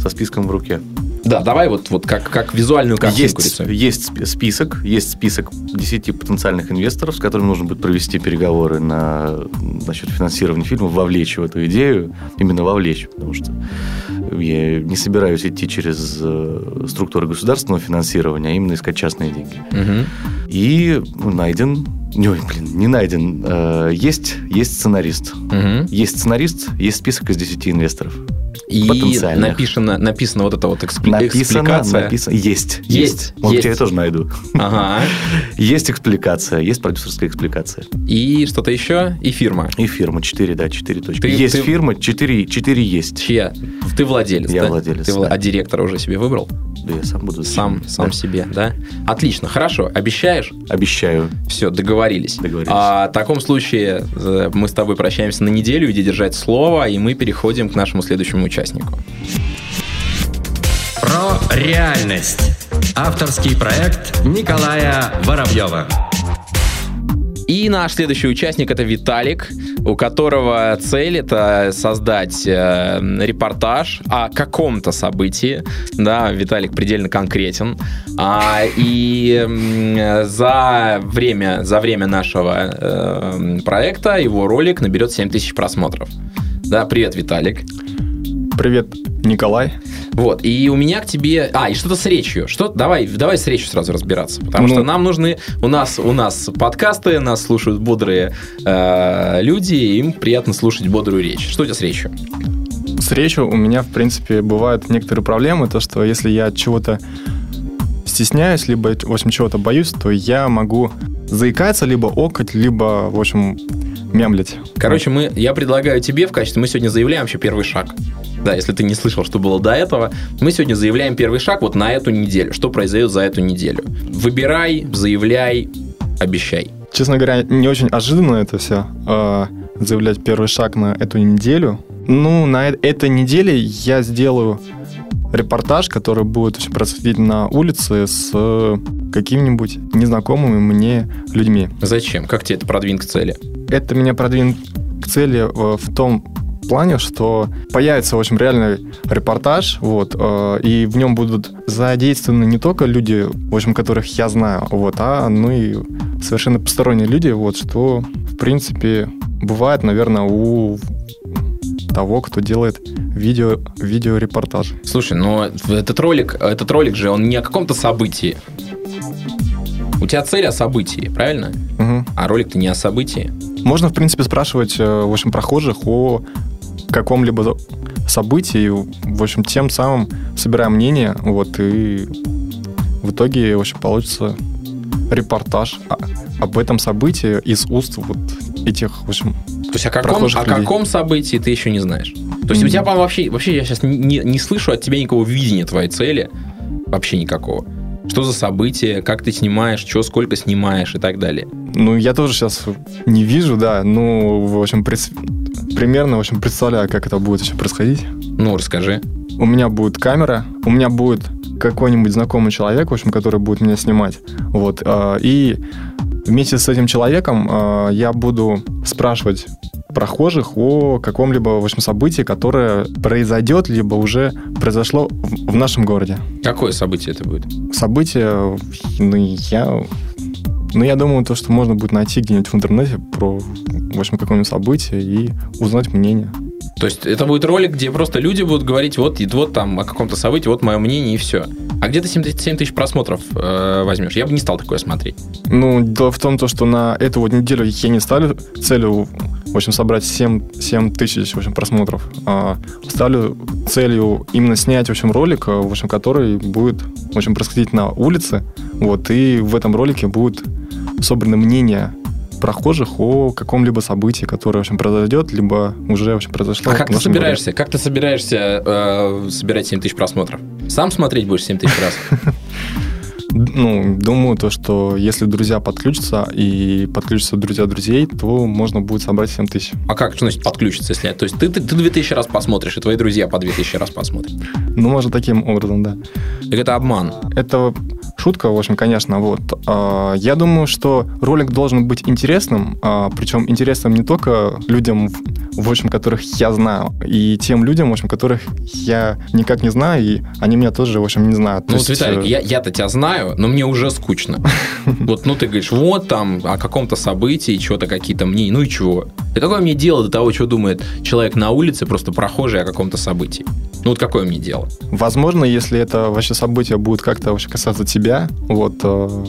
Со списком в руке. Да, давай вот, вот как, как визуальную картинку Есть, рисуем. есть сп- список, есть список 10 потенциальных инвесторов, с которыми нужно будет провести переговоры на, насчет финансирования фильма, вовлечь в эту идею, именно вовлечь, потому что я не собираюсь идти через э, структуры государственного финансирования, а именно искать частные деньги. Мгм. И найден Ой, блин, не найден. Э, Есть, есть сценарист. Мгм. Есть сценарист, есть список из 10 инвесторов. И Потенциальных. написано, написано вот это вот экспли- Написано, экспликация. написано. Есть. Есть, Вот есть. я тоже найду. Ага. Есть экспликация, есть продюсерская экспликация. И что-то еще? И фирма. И фирма 4, да, 4 точки. Ты- есть ты- фирма, 4, 4 есть. Чья? Ты владелец, Я да? владелец, Ты да. А директора уже себе выбрал? Да, я сам буду. Сам, Да. сам себе, да? Отлично, хорошо. Обещаешь? Обещаю. Все, договорились. Договорились. А, в таком случае э, мы с тобой прощаемся на неделю, иди держать слово, и мы переходим к нашему следующему участнику. Про реальность. Авторский проект Николая Воробьева. И наш следующий участник это Виталик, у которого цель это создать э, репортаж о каком-то событии. Да, Виталик предельно конкретен. А, и м, за время, за время нашего э, проекта его ролик наберет 7 тысяч просмотров. Да, привет, Виталик. Привет, Николай. Вот, и у меня к тебе... А, и что-то с речью. Что... Давай, давай с речью сразу разбираться. Потому Ну. что нам нужны... У нас, у нас подкасты, нас слушают бодрые э, люди, им приятно слушать бодрую речь. Что у тебя с речью? С речью у меня, в принципе, бывают некоторые проблемы, то, что если я чего-то стесняюсь, либо, в общем, чего-то боюсь, то я могу заикаться, либо окать, либо, в общем, мямлить. Короче, мы, я предлагаю тебе в качестве... Мы сегодня заявляем вообще первый шаг. Да, если ты не слышал, что было до этого, мы сегодня заявляем первый шаг вот на эту неделю. Что произойдет за эту неделю? Выбирай, заявляй, обещай. Честно говоря, не очень ожиданно это все, э, заявлять первый шаг на эту неделю. Ну, на этой неделе я сделаю репортаж, который будет очень происходить на улице с э, какими-нибудь незнакомыми мне людьми. Зачем? Как тебе это продвинет к цели? Это меня продвинет к цели э, в том плане, что появится, в общем, реальный репортаж, вот, э, и в нем будут задействованы не только люди, в общем, которых я знаю, вот, а ну и совершенно посторонние люди, вот, что, в принципе, бывает, наверное, у того, кто делает видео, видеорепортаж. Слушай, но этот ролик, этот ролик же, он не о каком-то событии. У тебя цель о событии, правильно? Мгм. А ролик-то не о событии. Можно, в принципе, спрашивать, э, в общем, прохожих о каком-либо событии, в общем, тем самым собирая мнение, вот, и в итоге, в общем, получится репортаж об этом событии из уст вот этих, в общем, То есть о каком, о каком событии ты еще не знаешь. То есть у тебя, по-моему, вообще, вообще я сейчас не, не слышу от тебя никакого видения твоей цели. Вообще никакого. Что за событие, как ты снимаешь, что, сколько снимаешь и так далее. ну, я тоже сейчас не вижу, да, ну, в общем, пред- примерно, в общем, представляю, как это будет еще происходить. Ну, расскажи. у меня будет камера, у меня будет какой-нибудь знакомый человек, в общем, который будет меня снимать. Вот. э, И вместе с этим человеком э, я буду спрашивать прохожих о каком-либо, в общем, событии, которое произойдет, либо уже произошло в в нашем городе. Какое событие это будет? Событие, ну, я... Ну, я думаю, то, что можно будет найти где-нибудь в интернете про, в общем, какое-нибудь событие и узнать мнение. То есть это будет ролик, где просто люди будут говорить, вот, и вот там о каком-то событии, вот мое мнение и все. А где ты 7 тысяч 7 тысяч просмотров э, возьмешь? Я бы не стал такое смотреть. Ну, дело в том, то, что на эту вот неделю я не ставлю целью, в общем, собрать 7, 7 тысяч, в общем, просмотров. А ставлю целью именно снять, в общем, ролик, в общем, который будет, в общем, происходить на улице. Вот, и в этом ролике будет собрано мнение прохожих о каком-либо событии, которое, в общем, произойдет, либо уже, в общем, произошло А как ты городе. собираешься? Как ты собираешься э, собирать 7 тысяч просмотров? Сам смотреть будешь 7 тысяч раз? Ну, думаю, то, что если друзья подключатся и подключатся друзья друзей, то можно будет собрать 7 тысяч. А как, что значит подключиться, если... То есть ты, ты, ты 2000 раз посмотришь, и твои друзья по 2000 раз посмотрят. Ну, может, таким образом, да. Так это обман. Это шутка, в общем, конечно, вот. А, Я думаю, что ролик должен быть интересным, а, причем интересным не только людям, в- общем, которых я знаю, и тем людям, в общем, которых я никак не знаю, и они меня тоже, в общем, не знают. Ну вот, есть, Виталик, э, я, я-то тебя знаю, но мне уже скучно. Вот, ну ты говоришь, вот там о каком-то событии, что-то какие-то мнения, ну и чего? Да какое мне дело до того, что думает человек на улице, просто прохожий о каком-то событии? Ну вот какое мне дело? Возможно, если это вообще событие будет как-то вообще касаться тебя, вот, э,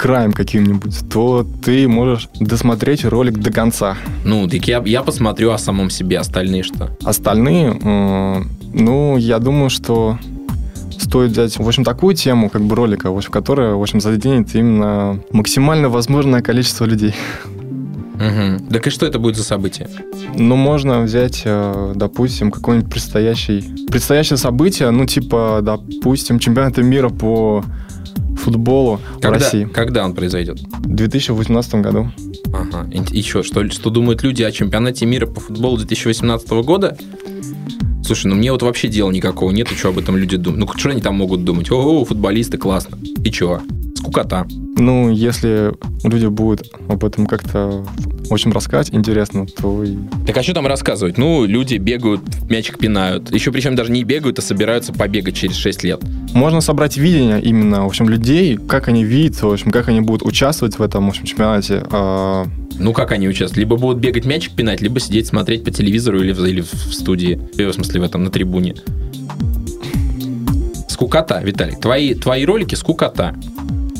краем каким-нибудь, то ты можешь досмотреть ролик до конца. Ну, так я, я посмотрю о самом себе, остальные что? Остальные, э, ну, я думаю, что стоит взять, в общем, такую тему, как бы ролика, в общем, которая, в общем, заденет именно максимально возможное количество людей. Угу. Так и что это будет за событие? Ну, можно взять, э, допустим, какое-нибудь предстоящий, предстоящее событие, ну, типа, допустим, чемпионата мира по футболу Когда, в России когда он произойдет? в 2018 году. Ага. И, и что, что, что думают люди о чемпионате мира по футболу 2018 года? Слушай, ну мне вот вообще дела никакого нет, и что об этом люди думают? Ну, что они там могут думать? О, футболисты, классно. И что? Скукота. Ну, если люди будут об этом как-то, общем, рассказать интересно, то и... Так а что там рассказывать? Ну, люди бегают, мячик пинают. Еще причем даже не бегают, а собираются побегать через 6 лет. Можно собрать видение именно, в общем, людей, как они видят, в общем, как они будут участвовать в этом, в общем, чемпионате. А, Ну, как они участвуют? Либо будут бегать мячик пинать, либо сидеть смотреть по телевизору или в, или в студии. Или, в смысле, в этом, на трибуне. Скукота, Виталик. Твои, твои ролики скукота.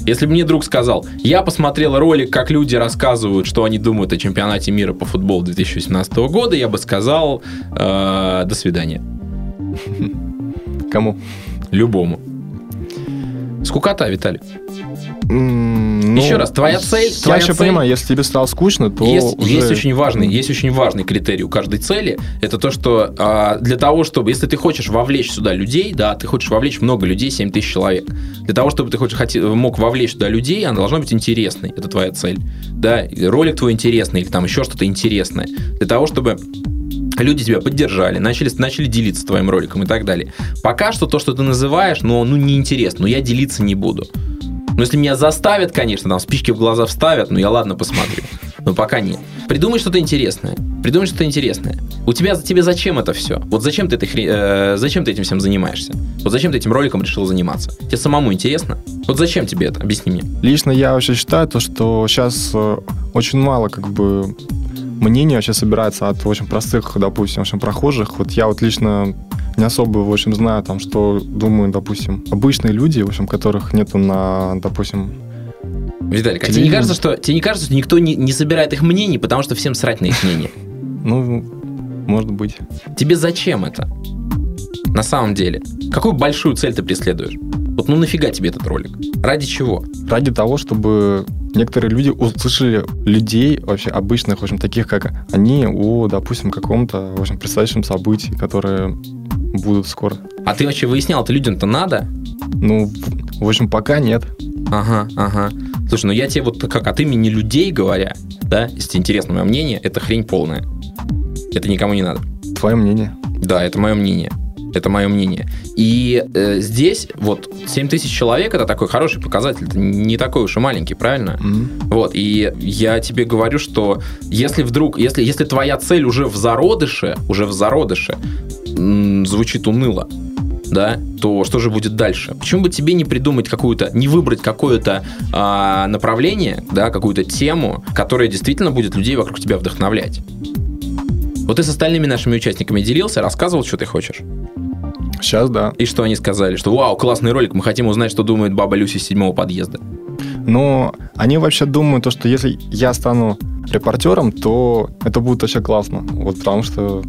Если бы мне друг сказал, я посмотрел ролик, как люди рассказывают, что они думают о чемпионате мира по футболу 2018 года, я бы сказал, э, до свидания. Кому? Любому. Скукота, Виталик. Ну, Еще раз, твоя цель- Я твоя еще цель- понимаю, если тебе стало скучно, то есть, уже- есть очень важный, есть очень важный критерий у каждой цели. Это то, что а, для того, чтобы, если ты хочешь вовлечь сюда людей, да, ты хочешь вовлечь много людей, 7 тысяч человек. Для того, чтобы ты хочешь, хоте- мог вовлечь сюда людей, она должна быть интересной. Это твоя цель. Да, ролик твой интересный или там еще что-то интересное. Для того, чтобы люди тебя поддержали, начали, начали делиться твоим роликом и так далее. Пока что то, что ты называешь, ну, ну неинтересно, но я делиться не буду. Ну, если меня заставят, конечно, там спички в глаза вставят, ну я ладно посмотрю. Но пока нет. Придумай что-то интересное. Придумай что-то интересное. У тебя, тебе зачем это все? Вот зачем ты, этой хре- э, зачем ты этим всем занимаешься? Вот зачем ты этим роликом решил заниматься? Тебе самому интересно? Вот зачем тебе это? Объясни мне. Лично я вообще считаю то, что сейчас э, очень мало как бы мнений вообще собирается от очень простых, допустим, общем, прохожих. Вот я вот лично не особо, в общем, знаю там, что думают, допустим, обычные люди, в общем, которых нету на, допустим, Виталик, а тебе не кажется, что тебе не кажется, что никто не, не собирает их мнений, потому что всем срать на их мнение? ну, может быть. Тебе зачем это? На самом деле. Какую большую цель ты преследуешь? Вот ну нафига тебе этот ролик? Ради чего? Ради того, чтобы некоторые люди услышали людей вообще обычных, в общем, таких, как они, о, допустим, каком-то, в общем, предстоящем событии, которые будут скоро. А ты вообще выяснял, это людям-то надо? Ну, в, общем, пока нет. Ага, ага. Слушай, ну я тебе вот как от имени людей говоря, да, если интересно мое мнение, это хрень полная. Это никому не надо. Твое мнение. Да, это мое мнение. Это мое мнение. И э, здесь вот 7 тысяч человек это такой хороший показатель. Это не такой уж и маленький, правильно? М. Вот, и я тебе говорю, что если вдруг, если, если твоя цель уже в зародыше, уже в зародыше, м, звучит уныло, да, то что же будет дальше? Почему бы тебе не придумать какую-то, не выбрать какое-то а, направление, да, какую-то тему, которая действительно будет людей вокруг тебя вдохновлять? Вот ты с остальными нашими участниками делился, рассказывал, что ты хочешь. Сейчас, да. И что они сказали? Что вау, классный ролик, мы хотим узнать, что думает баба Люси с седьмого подъезда. Но они вообще думают, то, что если я стану репортером, то это будет вообще классно. Вот потому что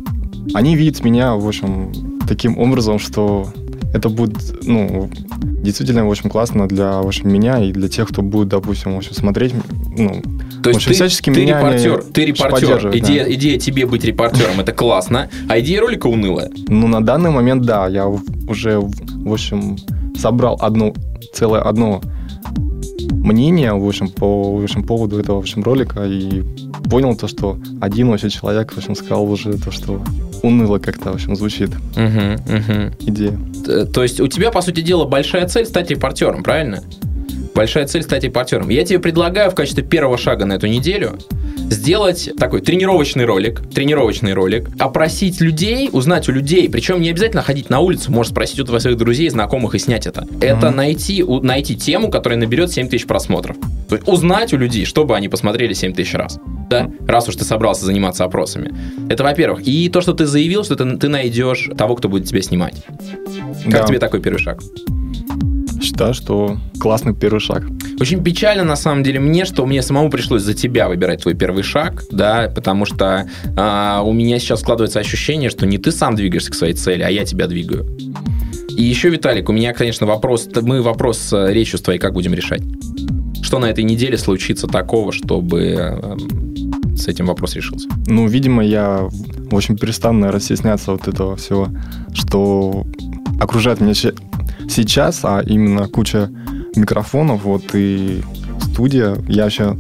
они видят меня, в общем, таким образом, что это будет, ну, действительно, в общем, классно для, в общем, меня и для тех, кто будет, допустим, в общем, смотреть, ну, То есть общем, ты, всячески ты меня репортер, ты репортер. Идея, да. идея тебе быть репортером это классно, а идея ролика унылая. Ну, на данный момент, да, я уже, в общем, собрал одно, целое одно мнение, в общем, по в общем, поводу этого, в общем, ролика, и понял то, что один вообще человек, в общем, сказал уже то, что уныло как-то, в общем, звучит Мгм, мгм. идея. То есть у тебя, по сути дела, большая цель стать репортером, правильно? Большая цель стать репортером. Я тебе предлагаю в качестве первого шага на эту неделю сделать такой тренировочный ролик, тренировочный ролик, опросить людей, узнать у людей, причем не обязательно ходить на улицу, можешь спросить у своих друзей, знакомых и снять это. Это найти, у- найти тему, которая наберет 7 тысяч просмотров. То есть узнать у людей, чтобы они посмотрели 7 тысяч раз. Да? Раз уж ты собрался заниматься опросами. Это во-первых. И то, что ты заявил, что ты, ты найдешь того, кто будет тебя снимать. Как Да. тебе такой первый шаг? Считаю, что классный первый шаг. Очень печально, на самом деле, мне, что мне самому пришлось за тебя выбирать твой первый шаг, да, потому что а, у меня сейчас складывается ощущение, что не ты сам двигаешься к своей цели, а я тебя двигаю. И еще, Виталик, у меня, конечно, вопрос, мы вопрос с речью с твоей как будем решать? Что на этой неделе случится такого, чтобы э, с этим вопрос решился? Ну, видимо, я, в общем, перестану, наверное, стесняться вот этого всего, что окружает меня сейчас, а именно куча микрофонов, вот и студия. Я вообще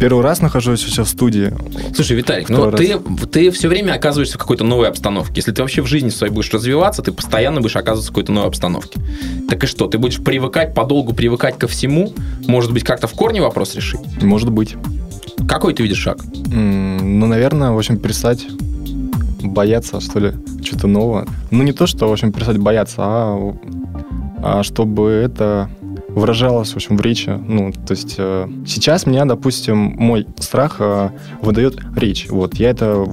первый раз нахожусь сейчас в студии. Слушай, Виталик, ну ты, ты все время оказываешься в какой-то новой обстановке. Если ты вообще в жизни своей будешь развиваться, ты постоянно будешь оказываться в какой-то новой обстановке. Так и что, ты будешь привыкать, подолгу привыкать ко всему? Может быть, как-то в корне вопрос решить? Может быть. Какой ты видишь шаг? Ну, наверное, в общем, перестать бояться, что ли, что-то нового. Ну, не то, что, в общем, перестать бояться, а, а чтобы это выражалось, в общем, в речи. Ну, то есть э, сейчас меня, допустим, мой страх э, выдает речь. Вот, я это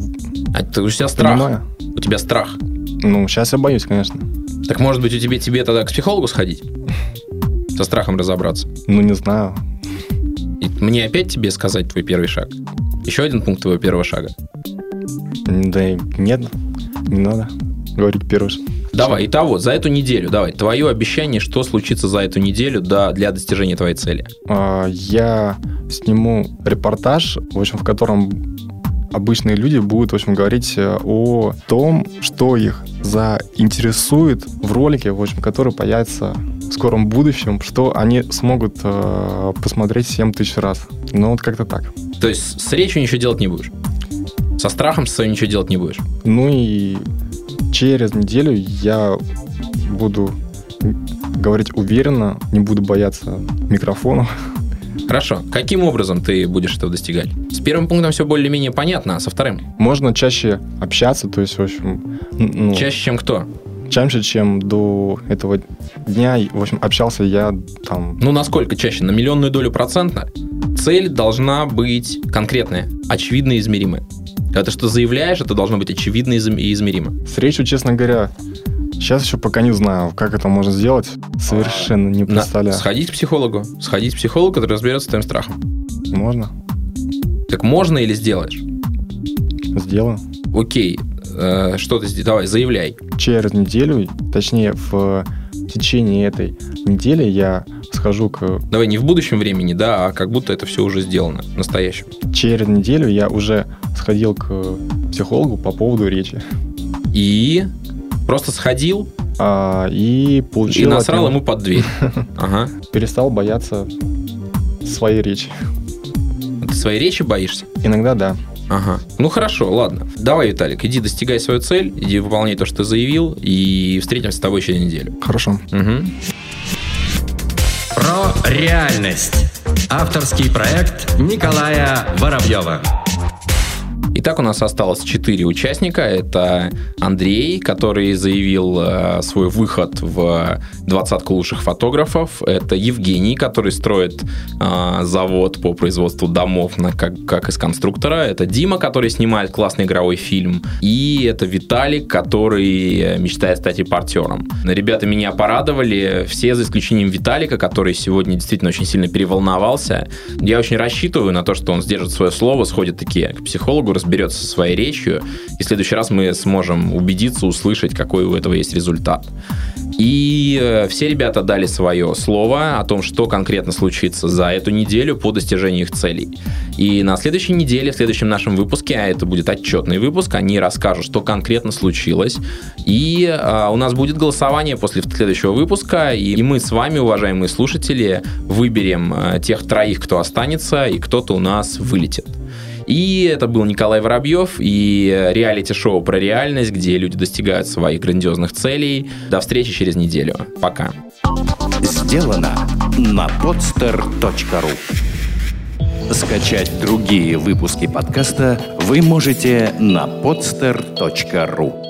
А ты, у тебя страх. понимаю. У тебя страх. Ну, сейчас я боюсь, конечно. Так может быть, у тебя тебе тогда к психологу сходить? Со страхом разобраться. Ну, не знаю. И мне опять тебе сказать твой первый шаг? Еще один пункт твоего первого шага. Да нет, не надо говорить первый Давай, итого, за эту неделю, давай, твое обещание, что случится за эту неделю да, для достижения твоей цели. А, Я сниму репортаж, в общем, в котором обычные люди будут, в общем, говорить э, о том, что их заинтересует в ролике, в общем, который появится в скором будущем, что они смогут э, посмотреть 7 тысяч раз. Ну, вот как-то так. То есть с речью ничего делать не будешь? Со страхом со своим ничего делать не будешь? Ну и через неделю я буду говорить уверенно, не буду бояться микрофона. Хорошо. Каким образом ты будешь этого достигать? С первым пунктом все более-менее понятно, а со вторым? Можно чаще общаться, то есть, в общем, ну, Чаще, чем кто? чаще, чем до этого дня. В общем, общался я там... Ну, насколько чаще? На миллионную долю процента? Цель должна быть конкретная, очевидно измеримая. Когда ты что заявляешь, это должно быть очевидно и изм- и измеримо. С речью, честно говоря, сейчас еще пока не знаю, как это можно сделать. Совершенно не На- представляю. Сходить к психологу. Сходить к психологу, который разберется с твоим страхом. Можно? Так можно или сделаешь? Сделаю. Окей. Э, что ты... Давай, заявляй. Через неделю, точнее, в течение этой недели я схожу к... Давай не в будущем времени, да, а как будто это все уже сделано. В настоящем. Через неделю я уже сходил к психологу по поводу речи. И просто сходил А, и получил... и от насрал него- ему под дверь. Ага. Перестал бояться своей речи. Ты своей речи боишься? Иногда да. Ага. Ну хорошо, ладно. Давай, Виталик, иди достигай свою цель, иди выполняй то, что ты заявил, и встретимся с тобой через неделю. Хорошо. Мгм. Про реальность. Авторский проект Николая Воробьева. Итак, у нас осталось четыре участника. Это Андрей, который заявил э, свой выход в двадцатку лучших фотографов. Это Евгений, который строит э, завод по производству домов на, как, как из конструктора. Это Дима, который снимает классный игровой фильм. И это Виталик, который мечтает стать репортером. Ребята меня порадовали. Все за исключением Виталика, который сегодня действительно очень сильно переволновался. Я очень рассчитываю на то, что он сдержит свое слово, сходит таки к психологу, разберется со своей речью, и в следующий раз мы сможем убедиться, услышать, какой у этого есть результат. И э, все ребята дали свое слово о том, что конкретно случится за эту неделю по достижению их целей. И на следующей неделе, в следующем нашем выпуске, а это будет отчетный выпуск, они расскажут, что конкретно случилось. И э, у нас будет голосование после следующего выпуска, и, и мы с вами, уважаемые слушатели, выберем э, тех троих, кто останется, и кто-то у нас вылетит. И это был Николай Воробьев и реалити-шоу про реальность, где люди достигают своих грандиозных целей. До встречи через неделю. Пока. Сделано на podster.ru Скачать другие выпуски подкаста вы можете на podster.ru